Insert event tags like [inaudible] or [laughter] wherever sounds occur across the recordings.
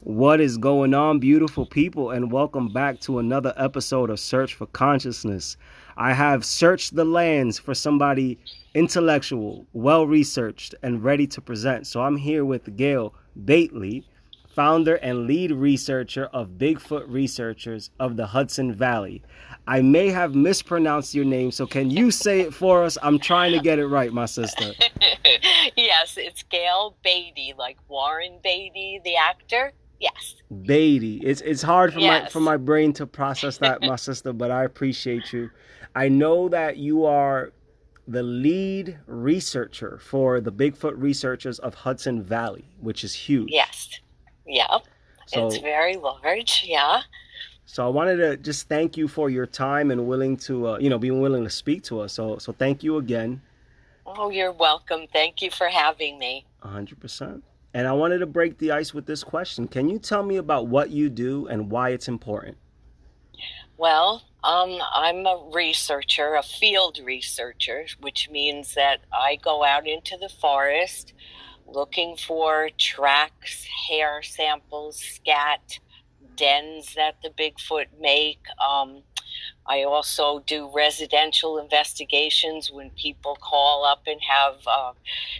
What is going on, beautiful people, and welcome back to another episode of Search for Consciousness. I have searched the lands for somebody intellectual, well researched, and ready to present. So I'm here with Gayle Bately, founder and lead researcher of Bigfoot Researchers of the Hudson Valley. I may have mispronounced your name, so can you say it for us? I'm trying to get it right, my sister. [laughs] yes, it's Gayle Beatty, like Warren Beatty, the actor. Yes. Beatty. It's it's hard for Yes. my for my brain to process that, my [laughs] sister, but I appreciate you. I know that you are the lead researcher for the Bigfoot researchers of Hudson Valley, which is huge. Yes. Yep. So it's very large. Yeah. so I wanted to just thank you for your time and willing to uh, you know being willing to speak to us. So so thank you again. Oh, you're welcome. Thank you for having me. 100%. And I wanted to break the ice with this question. Can you tell me about what you do and why it's important? Well, um, I'm a researcher, a field researcher, which means that I go out into the forest looking for tracks, hair samples, scat, dens that the Bigfoot make. Um, I also do residential investigations when people call up and have, uh,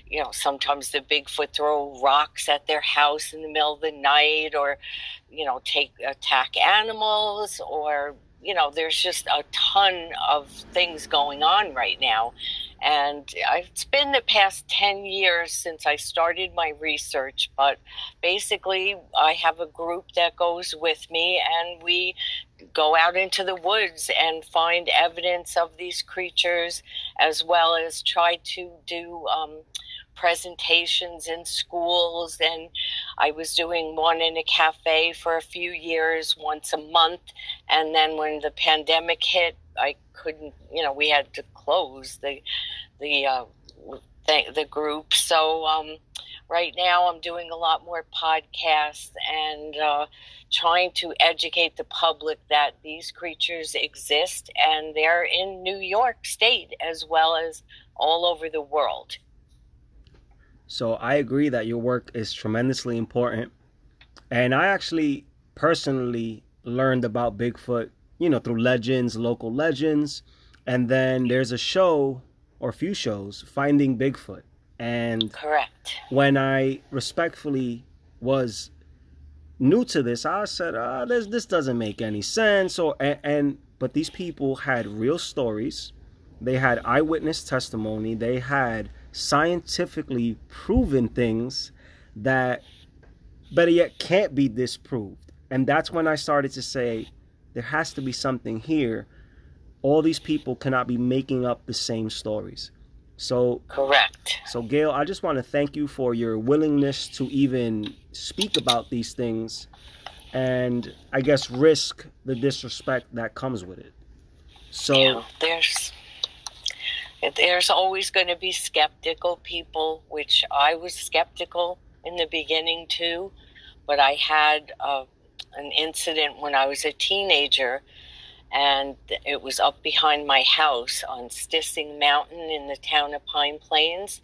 you know, sometimes the Bigfoot throw rocks at their house in the middle of the night or, you know, take attack animals or, you know, there's just a ton of things going on right now. And it's been the past 10 years since I started my research, but basically, I have a group that goes with me and we go out into the woods and find evidence of these creatures, as well as try to do um, presentations in schools. And I was doing one in a cafe for a few years, once a month. And then when the pandemic hit, I couldn't, you know, we had to close the the uh, th- the group. So um, right now, I'm doing a lot more podcasts and uh, trying to educate the public that these creatures exist and they're in New York State as well as all over the world. So I agree that your work is tremendously important. And I actually personally learned about Bigfoot, you know, through legends, local legends. And then there's a show or a few shows, Finding Bigfoot. And Correct. when I respectfully was new to this, I said, ah, this this doesn't make any sense. Or and, and but these people had real stories. They had eyewitness testimony. They had scientifically proven things that better yet can't be disproved. And that's when I started to say there has to be something here. All these people cannot be making up the same stories. So Correct. so, Gayle, I just want to thank you for your willingness to even speak about these things and I guess risk the disrespect that comes with it. So, Yeah, there's there's always going to be skeptical people, which I was skeptical in the beginning too. But I had uh, an incident when I was a teenager, and it was up behind my house on Stissing Mountain in the town of Pine Plains,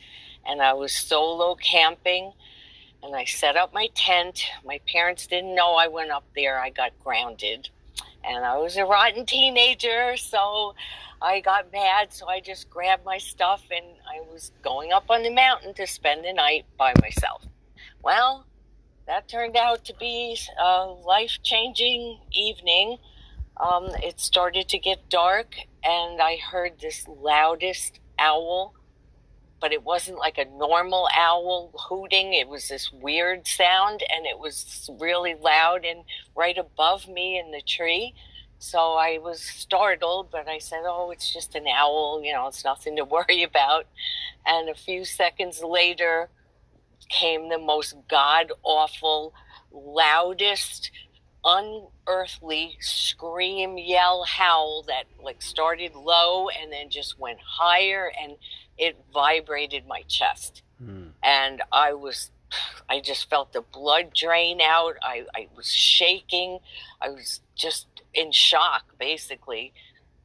and I was solo camping. And I set up my tent. My parents didn't know I went up there. I got grounded and I was a rotten teenager, so I got mad. So I just grabbed my stuff and I was going up on the mountain to spend the night by myself. Well, that turned out to be a life changing evening. Um, it started to get dark, and I heard this loudest owl, but it wasn't like a normal owl hooting. It was this weird sound, and it was really loud and right above me in the tree. So I was startled, but I said, Oh, it's just an owl, you know, it's nothing to [laughs] worry about. And a few seconds later came the most god awful, loudest, unearthly scream, yell, howl that like started low and then just went higher and it vibrated my chest. hmm, And I was I just felt the blood drain out. I, I was shaking. I was just in shock, basically.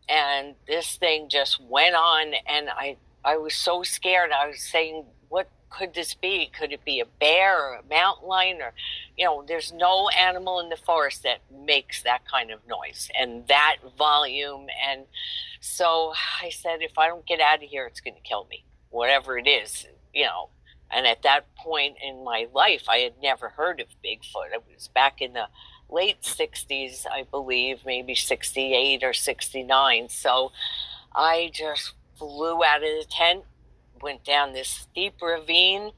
And this thing just went on, and I, I was so scared. I was saying, What could this be? Could it be a bear or a mountain lion or, you know, there's no animal in the forest that makes that kind of noise and that volume. And so I said, if I don't get out of here, it's going to kill me, whatever it is, you know. And at that point in my life, I had never heard of Bigfoot. It was back in the late 60s, I believe, maybe 68 or 69. So I just flew out of the tent, went down this steep ravine,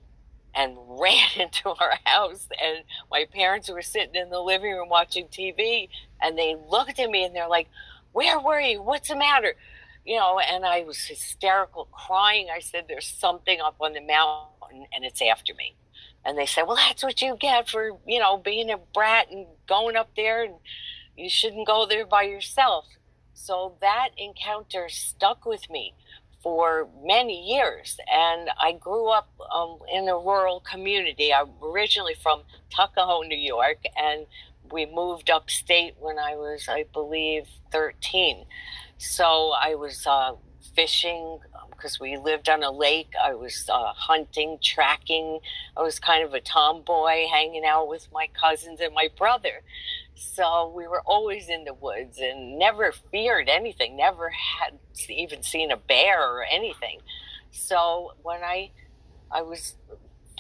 and [laughs] ran into our house. And my parents were sitting in the living room watching TV, and they looked at me and they're like, Where were you? What's the matter? You know, and I was hysterical, crying. I said, There's something up on the mountain, and it's after me. And they said, Well, that's what you get for, you know, being a brat and going up there, and you shouldn't go there by yourself. So that encounter stuck with me for many years. And I grew up um, in a rural community. I'm originally from Tuckahoe, New York, and we moved upstate when I was, I believe, 13. So I was uh, fishing because um, we lived on a lake. I was uh, hunting, tracking. I was kind of a tomboy, hanging out with my cousins and my brother. So we were always in the woods and never feared anything, never had even seen a bear or anything. So when I I was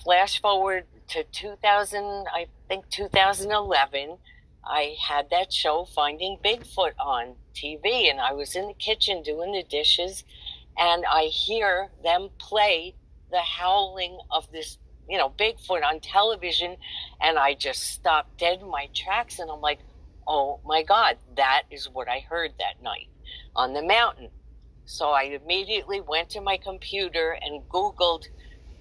flash forward to 2000, I think 2011, I had that show Finding Bigfoot on TV and I was in the kitchen doing the dishes and I hear them play the howling of this you know, Bigfoot on television. And I just stopped dead in my tracks and I'm like, oh my God, that is what I heard that night on the mountain. So I immediately went to my computer and Googled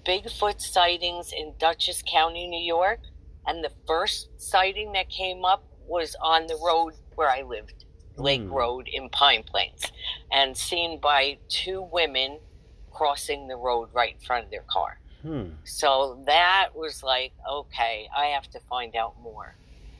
Bigfoot sightings in Dutchess County, New York. And the first sighting that came up was on the road where I lived, Lake mm. Road in Pine Plains, and seen by two women crossing the road right in front of their car. Hmm. So that was like, okay, I have to find out more.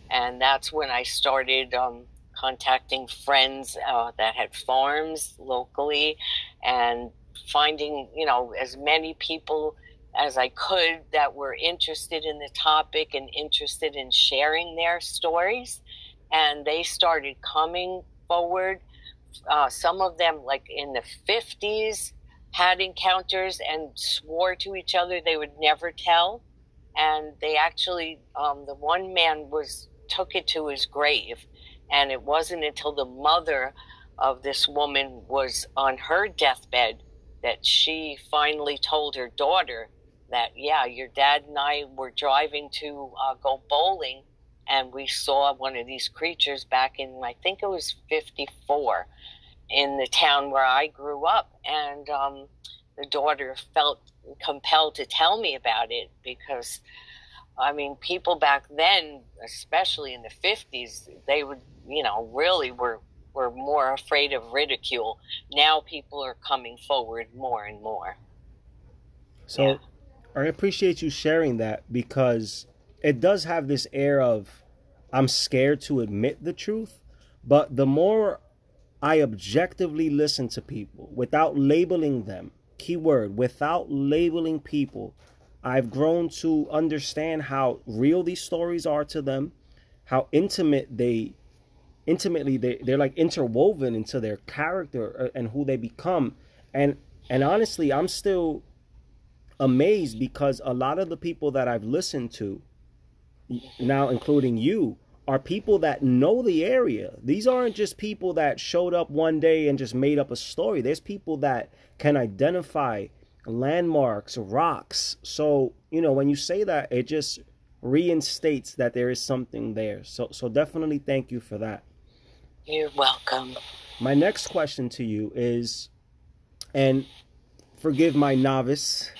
And that's when I started um, contacting friends uh, that had farms locally and finding, you know, as many people as I could that were interested in the topic and interested in sharing their stories. And they started coming forward. Uh, some of them, like in the 50s, had encounters and swore to each other they would never tell. And they actually, um, the one man was took it to his grave, and it wasn't until the mother of this woman was on her deathbed that she finally told her daughter that, yeah, your dad and I were driving to uh, go bowling, and we saw one of these creatures back in, I think it was 54 in the town where I grew up, and um, the daughter felt compelled to tell me about it because, I mean, people back then, especially in the fifties, they would, you know, really were were more afraid of ridicule. Now people are coming forward more and more. So, yeah. I appreciate you sharing that because it does have this air of I'm scared to admit the truth, but the more I objectively listen to people without labeling them. Keyword, without labeling people. I've grown to understand how real these stories are to them, how intimate they intimately they, they're like interwoven into their character uh, and who they become. And and honestly, I'm still amazed because a lot of the people that I've listened to, now including you, are people that know the area. These aren't just people that showed up one day and just made up a story. There's people that can identify landmarks, rocks. So, you know, when you say that, it just reinstates that there is something there. So so definitely thank you for that. You're welcome. My next question to you is and forgive my novice,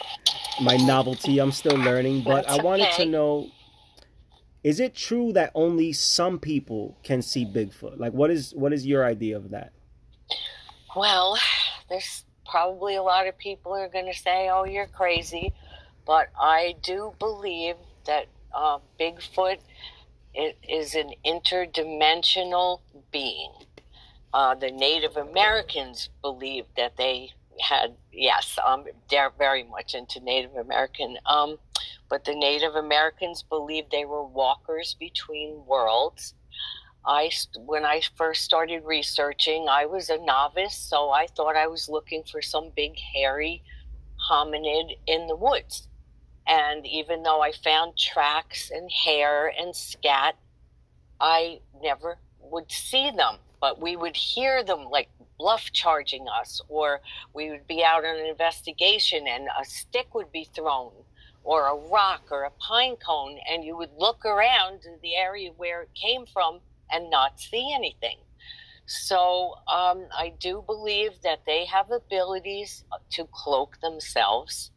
my novelty, I'm still learning, but That's I wanted okay. to know is it true that only some people can see Bigfoot? Like, what is what is your idea of that? Well, there's probably a lot of people are going to say, "Oh, you're crazy," but I do believe that uh, Bigfoot is an interdimensional being. Uh, the Native Americans believed that they had yes, um, they're very much into Native American. Um, but the Native Americans believed they were walkers between worlds. I, when I first started researching, I was a novice, so I thought I was looking for some big hairy hominid in the woods. And even though I found tracks and hair and scat, I never would see them, but we would hear them like bluff charging us, or we would be out on an investigation and a stick would be thrown, or a rock or a pine cone, and you would look around the area where it came from and not see anything. So um, I do believe that they have abilities to cloak themselves.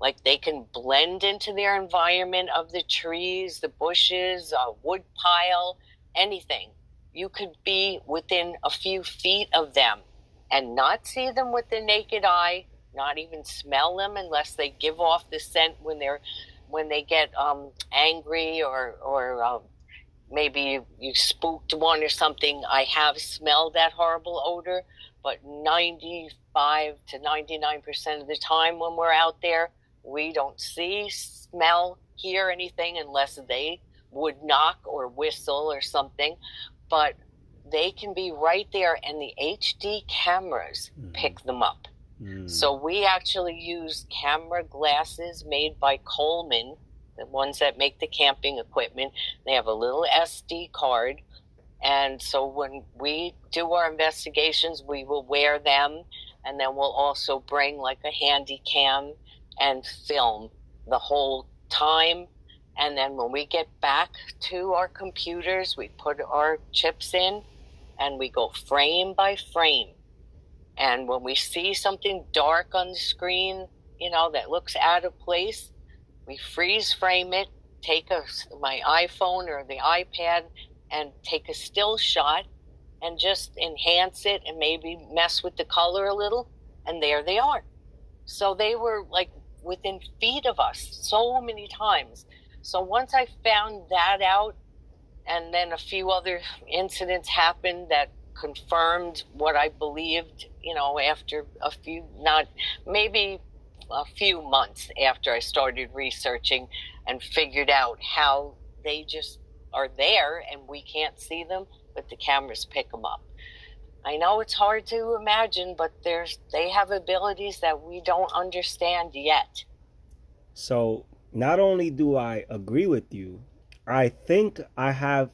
Like they can blend into their environment of the trees, the bushes, a wood pile, anything. You could be within a few feet of them and not see them with the naked eye, not even smell them unless they give off the scent when they're when they get um, angry or or um, maybe you, you spooked one or something, I have smelled that horrible odor. But 95 to 99% of the time when we're out there, we don't see, smell, hear anything unless they would knock or whistle or something. But they can be right there, and the HD cameras mm. pick them up. Mm. So we actually use camera glasses made by Coleman the ones that make the camping equipment. They have a little SD card. And so when we do our investigations, we will wear them. And then we'll also bring like a handy cam and film the whole time. And then when we get back to our computers, we put our chips in and we go frame by frame. And when we see something dark on the screen, you know, that looks out of place, we freeze frame it, take a, my iPhone or the iPad and take a still shot and just enhance it and maybe mess with the color a little. And there they are. So they were like within feet of us so many times. So once I found that out, and then a few other incidents happened that confirmed what I believed, you know, after a few, not maybe a few months after I started researching and figured out how they just are there and we can't see them, but the cameras pick them up. I know it's hard to imagine, but there's they have abilities that we don't understand yet. So, not only do I agree with you, I think I have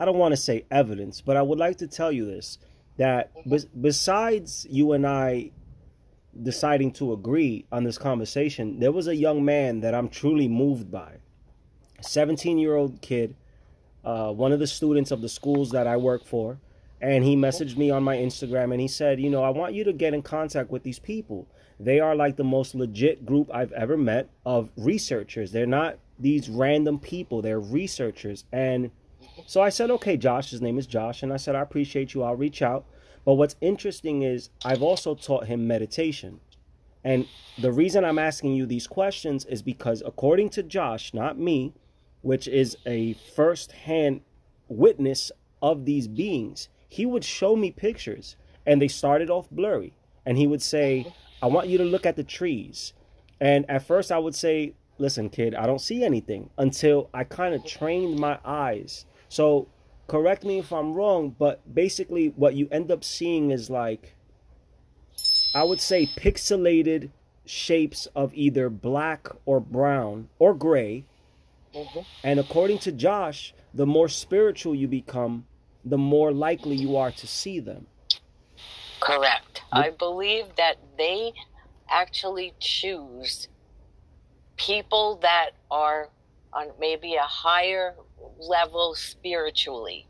I don't want to say evidence, but I would like to tell you this that be- besides you and I deciding to agree on this conversation, there was a young man that I'm truly moved by. 17 year old kid, uh, one of the students of the schools that I work for. And he messaged me on my Instagram and he said, You know, I want you to get in contact with these people. They are like the most legit group I've ever met of researchers. They're not these random people, they're researchers. And so I said, Okay, Josh, his name is Josh. And I said, I appreciate you. I'll reach out. But what's interesting is I've also taught him meditation. And the reason I'm asking you these questions is because, according to Josh, not me, which is a first hand witness of these beings, he would show me pictures and they started off blurry. And he would say, I want you to look at the trees. And at first I would say, Listen, kid, I don't see anything until I kind of trained my eyes. So correct me if I'm wrong, but basically what you end up seeing is like I would say pixelated shapes of either black or brown or gray. Mm-hmm. And according to Josh, the more spiritual you become, the more likely you are to see them. Correct. I believe that they actually choose people that are on maybe a higher level spiritually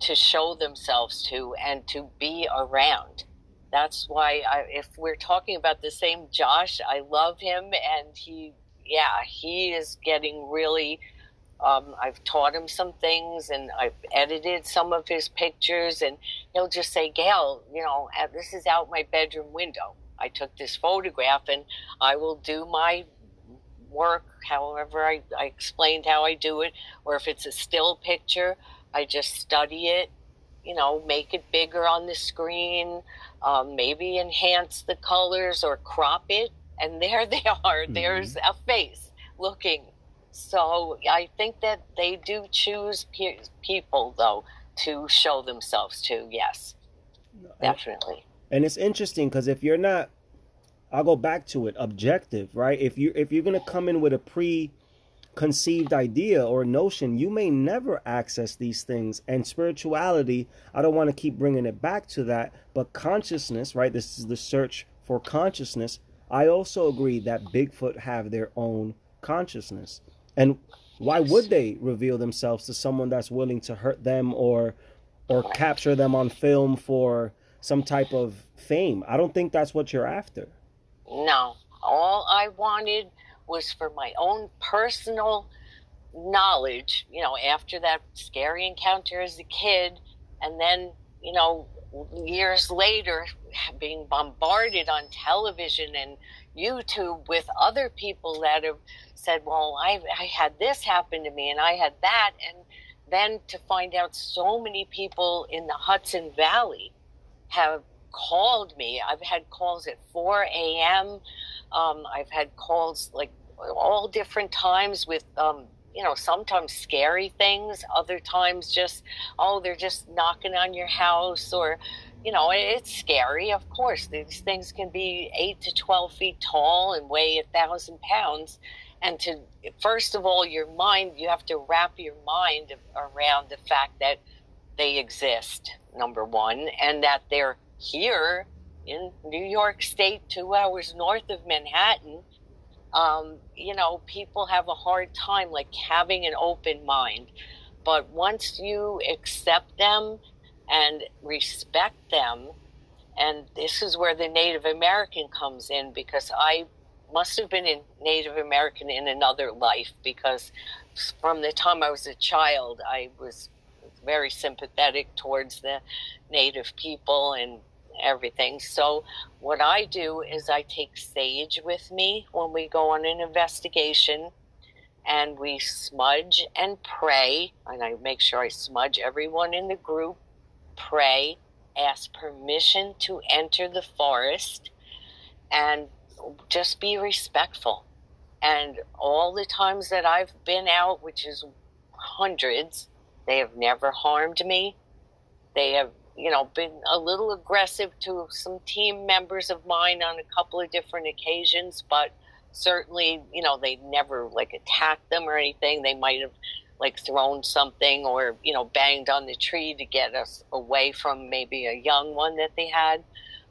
to show themselves to and to be around. That's why I, if we're talking about the same Josh, I love him and he, yeah, he is getting really. Um, I've taught him some things and I've edited some of his pictures, and he'll just say, Gayle, you know, uh, this is out my bedroom window. I took this photograph and I will do my work however I, I explained how I do it, or if it's a still picture, I just study it, you know, make it bigger on the screen, um, maybe enhance the colors or crop it. And [laughs] there they are. Mm-hmm. There's a face looking. So I think that they do choose pe- people, though, to show themselves to. Yes, definitely. And, and it's interesting because if you're not, I'll go back to it, objective, right? If you if you're gonna come in with a pre conceived idea or notion, you may never access these things. And spirituality, I don't want to keep bringing it back to that, but consciousness, right? This is the search for consciousness. I also agree that Bigfoot have their own consciousness. And why would they reveal themselves to someone that's willing to hurt them or or capture them on film for some type of fame? I don't think that's what you're after. No. All I wanted was for my own personal knowledge, you know, after that scary encounter as a kid, and then, you know, years later, being bombarded on television and YouTube with other people that have said, well, I, I had this happen to me and I had that. And then to find out so many people in the Hudson Valley have called me. I've had calls at 4 a.m. Um, I've had calls like all different times with, um, you know, sometimes scary things, other times just, oh, they're just knocking on your house or, you know, it's scary. Of course, these things can be eight to 12 feet tall and weigh a thousand pounds. And to, first of all, your mind, you have to wrap your mind around the fact that they exist, number one, and that they're here in New York State, two hours north of Manhattan. Um, you know, people have a hard time like having an open mind. But once you accept them and respect them, and this is where the Native American comes in because I must have been a Native American in another life because from the time I was a child, I was very sympathetic towards the Native people and everything. So, what I do is I take sage with me when we go on an investigation and we smudge and pray. And I make sure I smudge everyone in the group, pray, ask permission to enter the forest, and just be respectful. And all the times that I've been out, which is hundreds, they have never harmed me. They have you know, been a little aggressive to some team members of mine on a couple of different occasions, but certainly, you know, they never like attacked them or anything. They might have like thrown something or, you know, banged on the tree to get us away from maybe a young one that they had.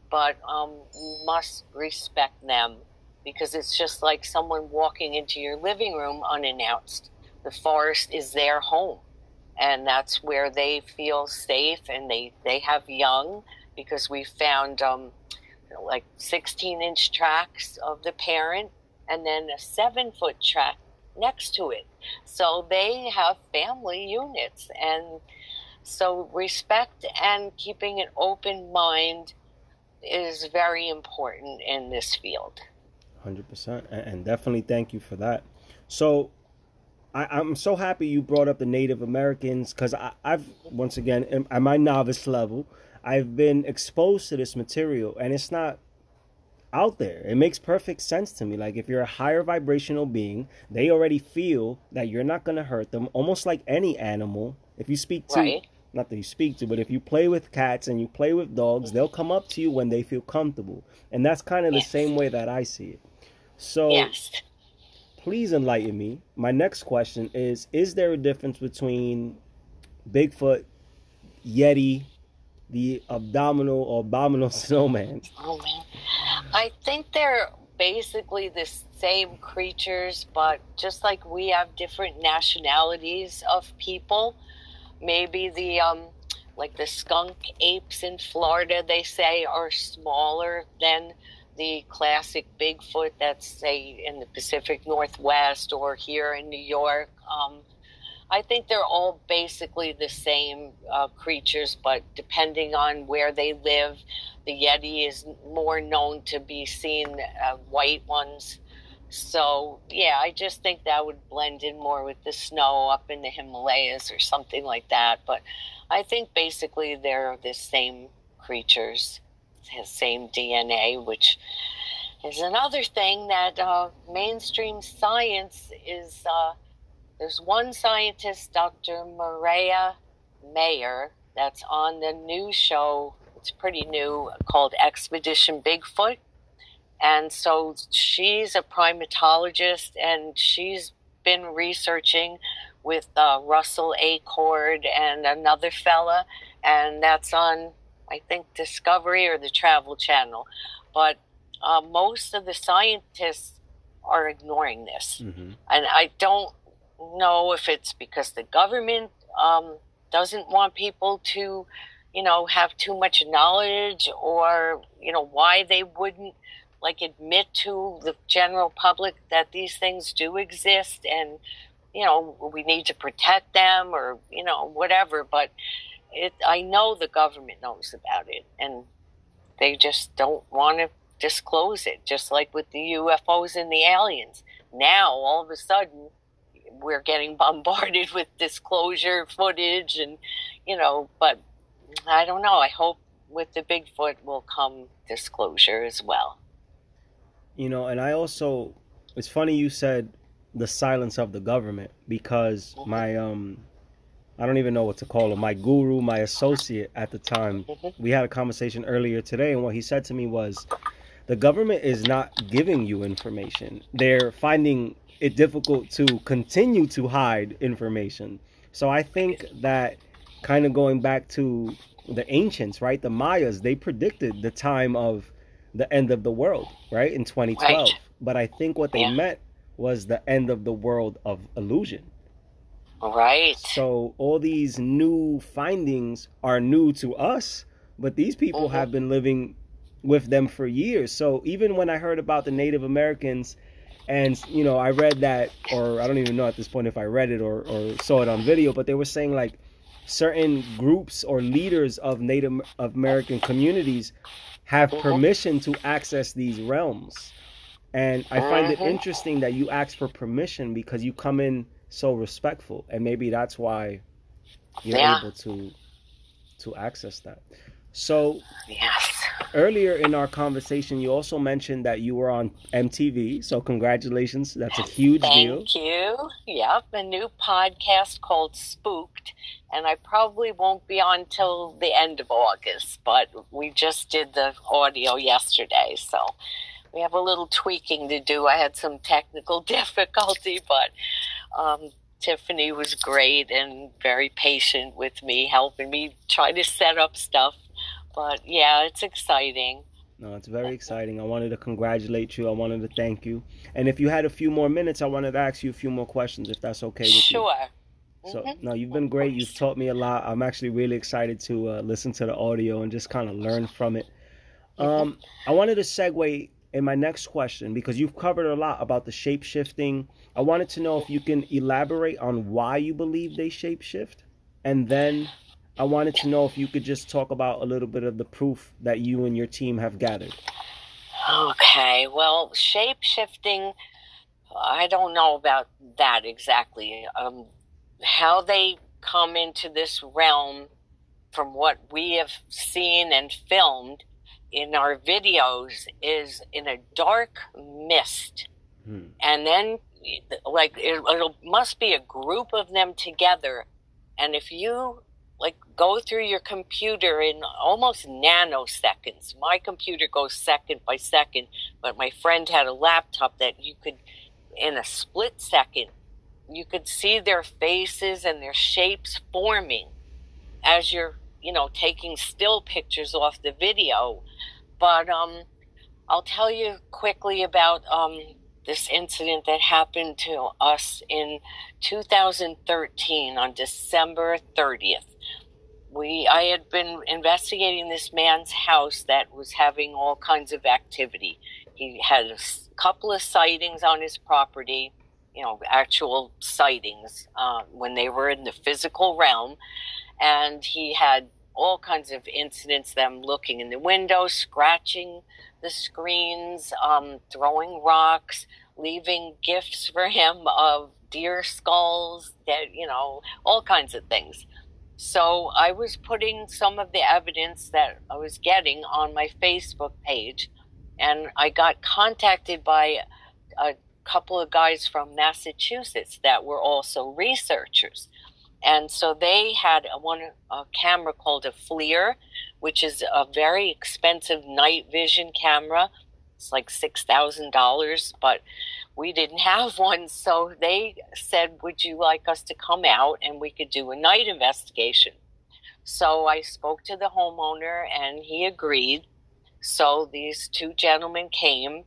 But um, you must respect them because it's just like someone walking into your living room unannounced. The forest is their home and that's where they feel safe and they they have young because we found um, like 16 inch tracks of the parent and then a seven foot track next to it. So they have family units and so respect and keeping an open mind is very important in this field. 100% and definitely thank you for that. So I, am so happy you brought up the Native Americans because I've once again at my novice level, I've been exposed to this material and it's not out there. It makes perfect sense to me. Like if you're a higher vibrational being, they already feel that you're not going to hurt them. Almost like any animal. If you speak to, right. not that you speak to, but if you play with cats and you play with dogs, they'll come up to you when they feel comfortable, and that's kind of yes. the same way that I see it. So. Yes please enlighten me. My next question is Is there a difference between Bigfoot, Yeti, the abdominal or abominable [laughs] snowman? Man. I think they're basically the same creatures, but just like we have different nationalities of people, maybe the um, like the skunk apes in Florida, they say, are smaller than the classic Bigfoot that's say in the Pacific Northwest or here in New York. Um, I think they're all basically the same uh, creatures, but depending on where they live, the Yeti is more known to be seen uh, white ones. So, yeah, I just think that would blend in more with the snow up in the Himalayas or something like that. But I think basically they're the same creatures, the same DNA, which is another thing that uh, mainstream science is. Uh, there's one scientist, Dr. Mireya Mayor, that's on the new show. It's pretty new called Expedition Bigfoot. And so she's a primatologist and she's been researching with uh, Russell Acord and another fella. And that's on, I think, Discovery or the Travel Channel. But uh, most of the scientists are ignoring this. Mm-hmm. And I don't know if it's because the government um, doesn't want people to, you know, have too much knowledge or, you know, why they wouldn't like admit to the general public that these things do exist and, you know, we need to protect them or, you know, whatever. But it, I know the government knows about it and they just don't want to disclose it, just like with the UFOs and the aliens. Now, all of a sudden, we're getting [laughs] bombarded with disclosure footage and, you know, but I don't know. I hope with the Bigfoot will come disclosure as well. You know, and I also, it's funny you said the silence of the government because mm-hmm. my, um, I don't even know what to call him. My guru, my associate at the time, we had a conversation earlier today, and what he said to me was, the government is not giving you information. They're finding it difficult to continue to hide information. So I think that kind of going back to the ancients, right? The Mayas, they predicted the time of the end of the world, right? In 2012. Right. But I think what they yeah. meant was the end of the world of illusion. Right. So all these new findings are new to us, but these people mm-hmm. have been living with them for years. So even when I heard about the Native Americans and you know i read that or i don't even know at this point if i read it or, or saw it on video but they were saying like certain groups or leaders of native american communities have mm-hmm. permission to access these realms and i find it mm-hmm. interesting that you ask for permission because you come in so respectful and maybe that's why you're yeah. able to to access that so yes earlier in our conversation, you also mentioned that you were on MTV. So congratulations, that's a huge Thank deal. Thank you. Yep, a new podcast called Spooked, and I probably won't be on till the end of August. But we just did the audio yesterday, so we have a little tweaking to do. I had some technical [laughs] difficulty, but. Um, Tiffany was great and very patient with me, helping me try to set up stuff but yeah, it's exciting. No, it's very exciting. I wanted to congratulate you. I wanted to thank you. And if you had a few more minutes, I wanted to ask you a few more questions, if that's okay with sure. you. Sure. So, mm-hmm. no, you've been great. You've taught me a lot. I'm actually really excited to uh, listen to the audio and just kind of learn from it. Mm-hmm. Um, I wanted to segue in my next question because you've covered a lot about the shape shifting. I wanted to know if you can elaborate on why you believe they shape shift and then I wanted to know if you could just talk about a little bit of the proof that you and your team have gathered. Okay, well, shape shifting, I don't know about that exactly. Um, how they come into this realm from what we have seen and filmed in our videos is in a dark mist. Hmm. And then, like, it, it must be a group of them together. And if you like go through your computer in almost nanoseconds. My computer goes second by second, but my friend had a laptop that you could, in a split second, you could see their faces and their shapes forming as you're, you know, taking still pictures off the video. But um, I'll tell you quickly about um, this incident that happened to us in 2013 on December 30th we I had been investigating this man's house that was having all kinds of activity. He had a couple of sightings on his property, you know, actual sightings uh, when they were in the physical realm, and he had all kinds of incidents. Them looking in the window, scratching the screens, um, throwing rocks. leaving gifts [laughs] for him of deer skulls, that you know, all kinds of things. So I was putting some of the evidence that I was getting on my Facebook page, and I got contacted by a couple of guys from Massachusetts that were also researchers. And so they had a one a camera called a FLIR, which is a very expensive night vision camera. It's like six thousand dollars, but we didn't [laughs] have one. So they said, Would you like us to come out and we could do a night investigation? So I spoke to the homeowner and he agreed. So these two gentlemen came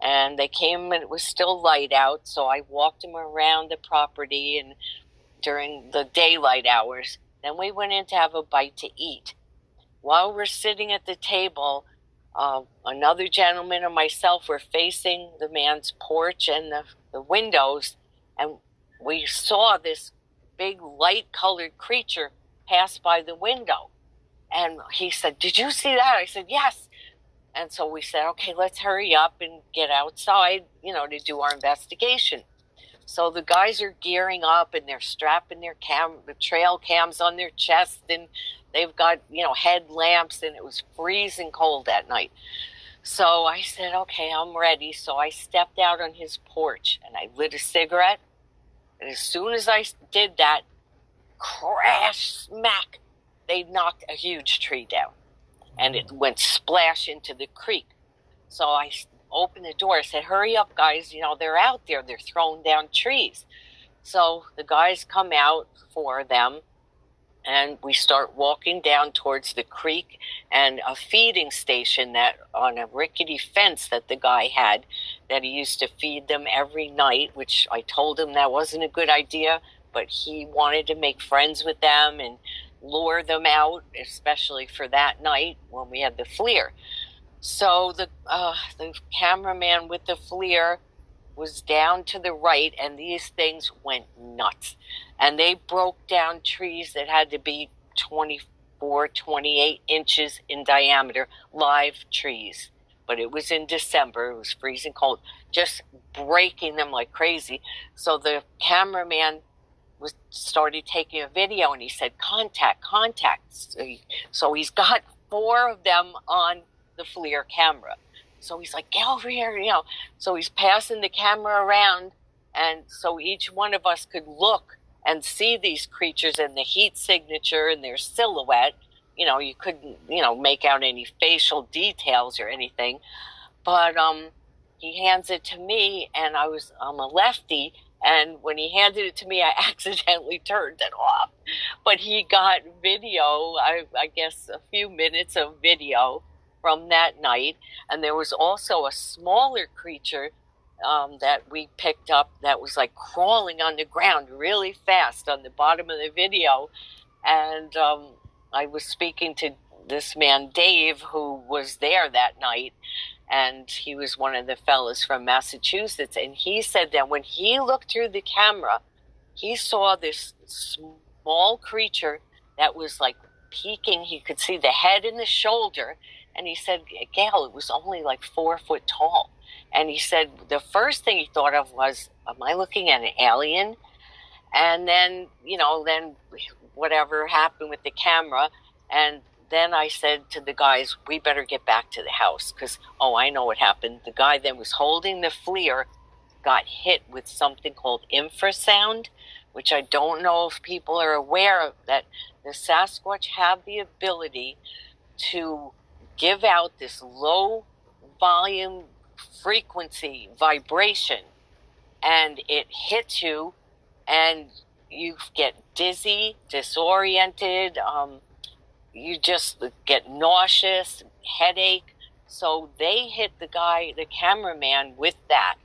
and they came and it was still light out. So I walked them around the property and during the daylight hours. Then we went in to have a bite to eat. While we're sitting at the table, uh, another gentleman and myself were facing the man's porch and the, the windows, and we saw this big light colored creature pass by the window. And he said, Did you see that? I said, Yes. And so we said, Okay, let's hurry up and get outside, you know, to do our investigation. So the guys are gearing up and they're strapping their cam, the trail cams on their chest and They've got, you know, headlamps and it was freezing cold that night. So I said, okay, I'm ready. So I stepped out on his porch and I lit a cigarette. And as soon as I did that, crash, smack, they knocked a huge tree down and it went splash into the creek. So I opened the door. I said, hurry up, guys. You know, they're out there. They're throwing down trees. So the guys come out for them and we start walking down towards the creek and a feeding station that on a rickety fence that the guy had that he used to feed them every night which i told him that wasn't a good idea but he wanted to make friends with them and lure them out especially for that night when we had the FLIR so the uh, the cameraman with the FLIR was down to the right and these things went nuts and they broke down trees that had to be 24, 28 inches in diameter, live trees. But it was in December, it was freezing cold, just breaking them like crazy. So the cameraman was started taking a video and he said, Contact, contact. So, he, so he's got four of them on the FLIR camera. So he's like, get over here, you know. So he's passing the camera around, and so each one of us could look and see these creatures and the heat signature and their silhouette. You know, you couldn't, you know, make out any facial details or anything. But um, he hands it to me, and I was, I'm a lefty. And when he handed it to me, I [laughs] accidentally turned it off. But he got video, I, I guess a few minutes of video from that night. And there was also a smaller creature um, that we picked up that was like crawling on the ground really fast on the bottom of the video. And um, I was speaking to this man, Dave, who was there that night. And he was one of the fellas from Massachusetts. And he said that when he looked through the camera, he saw this small creature that was like peeking. He could see the head and the shoulder. And he said, Gayle, it was only like four foot tall. And he said the first thing he thought of was, Am I looking at an alien? And then, you know, then whatever happened with the camera. And then I said to the guys, We better get back to the house because, oh, I know what happened. The guy that was holding the FLIR got hit with something called infrasound, which I don't know if people are aware of that the Sasquatch have the ability to give out this low volume frequency, vibration, and it hits you, and you get dizzy, disoriented. Um, you just get nauseous, headache. So they hit the guy, the cameraman, with that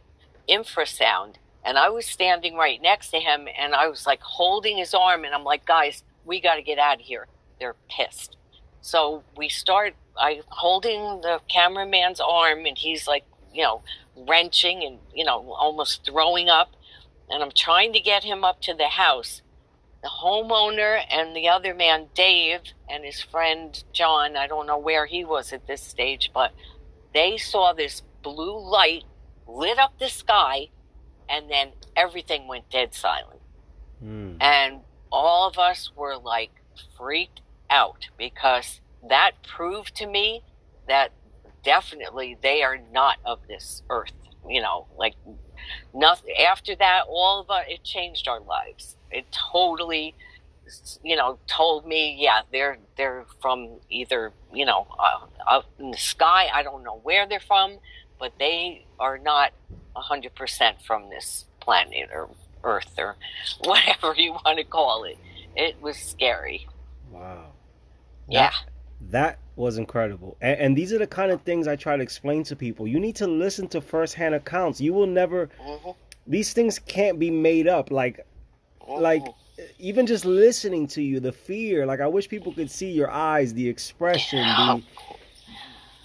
infrasound. And I was standing right next to him and I was like holding his arm and I'm like, guys, we got to get out of here. They're pissed. So we start, I holding the cameraman's arm and he's like you know, wrenching and, you know, almost throwing up. And I'm trying to get him up to the house. The homeowner and the other man, Dave, and his friend John, I don't know where he was at this stage, but they saw this blue light lit up the sky, and then everything went dead silent. Mm. And all of us were like freaked out because that proved to me that definitely they are not of this earth. You know, like nothing after that, all of us, it changed our lives. It totally, you know, told me, yeah, they're, they're from either, you know, uh, up in the sky. I don't know where they're from, but they are not 100% from this planet or earth or [laughs] whatever you want to call it. It was scary. Wow. Yeah. That was incredible. And, and these are the kind of things I try to explain to people. You need to listen to firsthand accounts. You will never, hmm these things can't be made up. Like, like even just listening to you, the fear. Like, I wish people could see your eyes, the expression, the.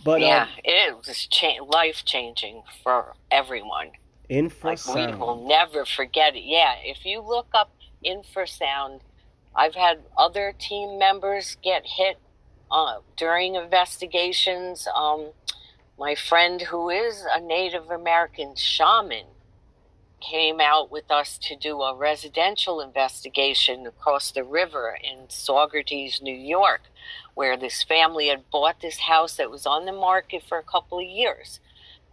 But yeah, um, it was cha- life changing for everyone. Like we will never forget it. Yeah, if you look up infrasound, I've had other team members get hit uh, during investigations. Um, my friend, who is a Native American shaman, came out with us to do a residential investigation across the river in Saugerties, New York, where this family had bought this house that was on the market for a couple of years.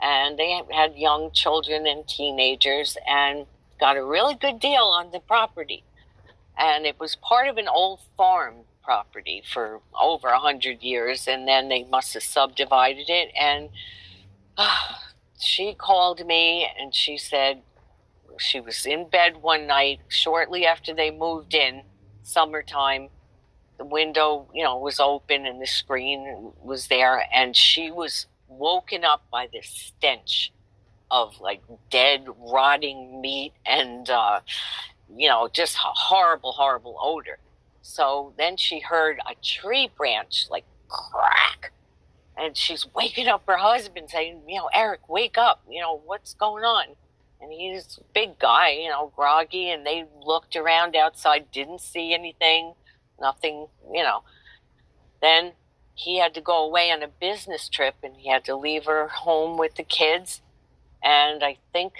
And they had young children and teenagers and got a really good deal on the property. And it was part of an old farm property for over a hundred years, and then they must have subdivided it. And she called me and she said she was in bed one night shortly after they moved in, summertime. The window, you know, was open and the screen was there, and she was woken up by this stench of like dead, rotting meat and, uh, you know, just a horrible, horrible odor. So then she heard a tree branch like crack. And she's waking up her husband saying, you know, Eric, wake up. You know, what's going on? And he's big guy, you know, groggy. And they looked around outside, didn't see anything, nothing, you know. Then he had to go away on a business trip and he had to leave her home with the kids. And I think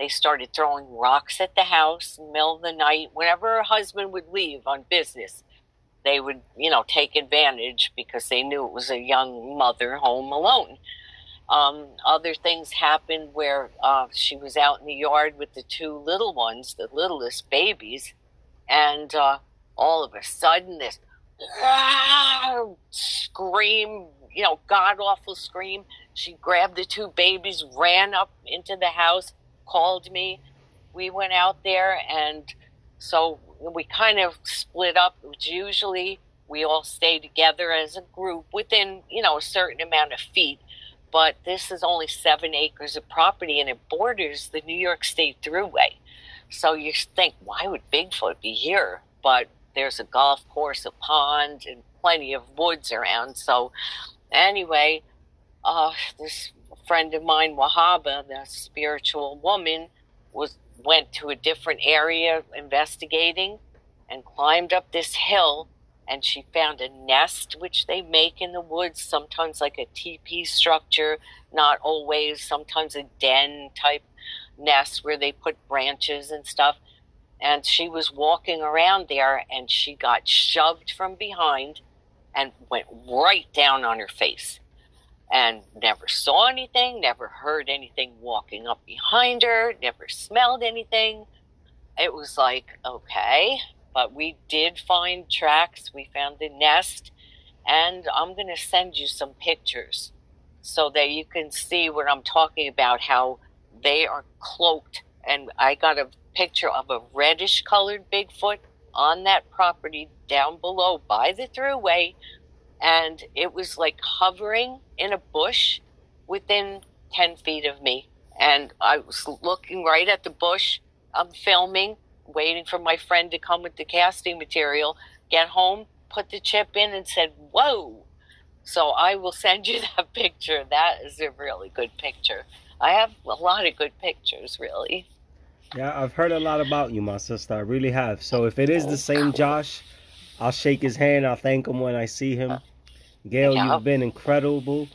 they started throwing rocks at the house in the middle of the night. Whenever her husband would leave on business, they would, you know, take advantage because they knew it was a young mother home alone. Um, other things happened where uh, she was out in the yard with the two little ones, the littlest babies, and uh, all of a sudden this "Ah!" scream, you know, god awful scream. She grabbed the two babies, ran up into the house, called me. We went out there, and so we kind of split up. Which usually we all stay together as a group within, you know, a certain amount of feet. But this is only seven acres of property, and it borders the New York State Thruway. So you think, why would Bigfoot be here? But there's a golf course, a pond, and plenty of woods around. So anyway, uh, this friend of mine, Wahaba, the spiritual woman, was went to a different area investigating and climbed up this hill and she found a nest which they make in the woods sometimes like a teepee structure not always sometimes a den type nest where they put branches and stuff. And she was walking around there and she got shoved from behind and went right down on her face and never saw anything, never heard anything walking up behind her, never smelled anything. It was like, okay, but we did find tracks. We found the nest, and I'm going to send you some pictures so that you can see what I'm talking about how they are cloaked. And I got a picture of a reddish colored Bigfoot on that property down below by the thruway and it was like hovering in a bush within 10 feet of me. And I was looking right at the bush. I'm filming, waiting for my friend to come with the casting material, get home, put the chip in, and said, Whoa. So I will send you [laughs] that picture. That is a really good picture. I have a lot of good pictures, really. Yeah, I've heard a lot about you, my sister. I really have. So if it is the same Josh, I'll shake his hand. I'll thank him when I see him. Gayle, Yeah. you've been incredible.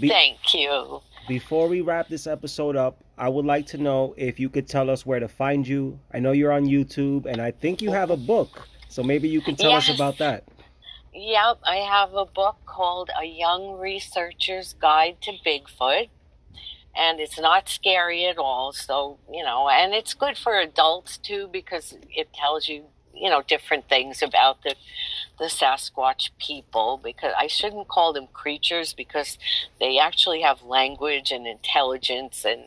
Be- thank you. before we wrap this episode up, I would like to know if you could tell us where to find you. I know you're on YouTube, and I think you have a book, so maybe you can tell yes. us about that. Yep, I have a book called A Young Researcher's Guide to Bigfoot. And it's not scary at all. So, you know, and it's good for adults too because it tells you you know different things about the the Sasquatch people because I shouldn't call them creatures because they actually have language and intelligence and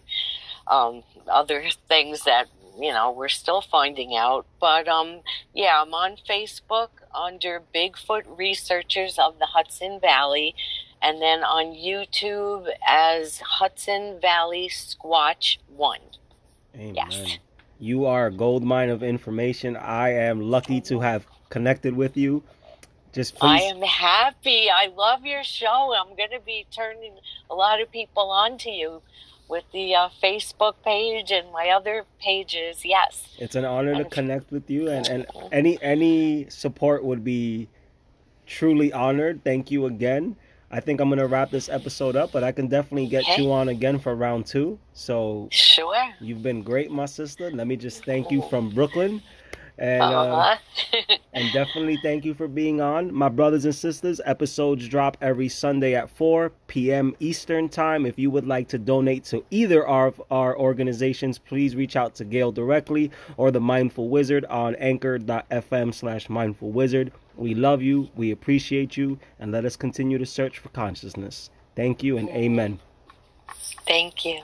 um, other things that you know we're still finding out. But um, yeah, I'm on Facebook under Bigfoot Researchers of the Hudson Valley, and then on YouTube as Hudson Valley Squatch One. Amen. Yes. You are a gold mine of information. I am lucky to have connected with you. Just please. I am happy. I love your show. I'm going to be turning a lot of people on to you with the uh, Facebook page and my other pages. Yes. It's an honor and, to connect with you and, and any any support would be truly honored. Thank you again. I think I'm gonna wrap this episode up, but I can definitely get okay. you on again for round two. So sure, you've been great, my sister. Let me just thank you from Brooklyn, and uh, uh-huh. [laughs] and definitely thank you for being on, my brothers and sisters. Episodes drop every Sunday at 4 p.m. Eastern time. If you would like to donate to either of our organizations, please reach out to Gayle directly or the Mindful Wizard on Anchor.fm/slash Mindful Wizard. We love you, we appreciate you, and let us continue to search for consciousness. Thank you and amen. Thank you.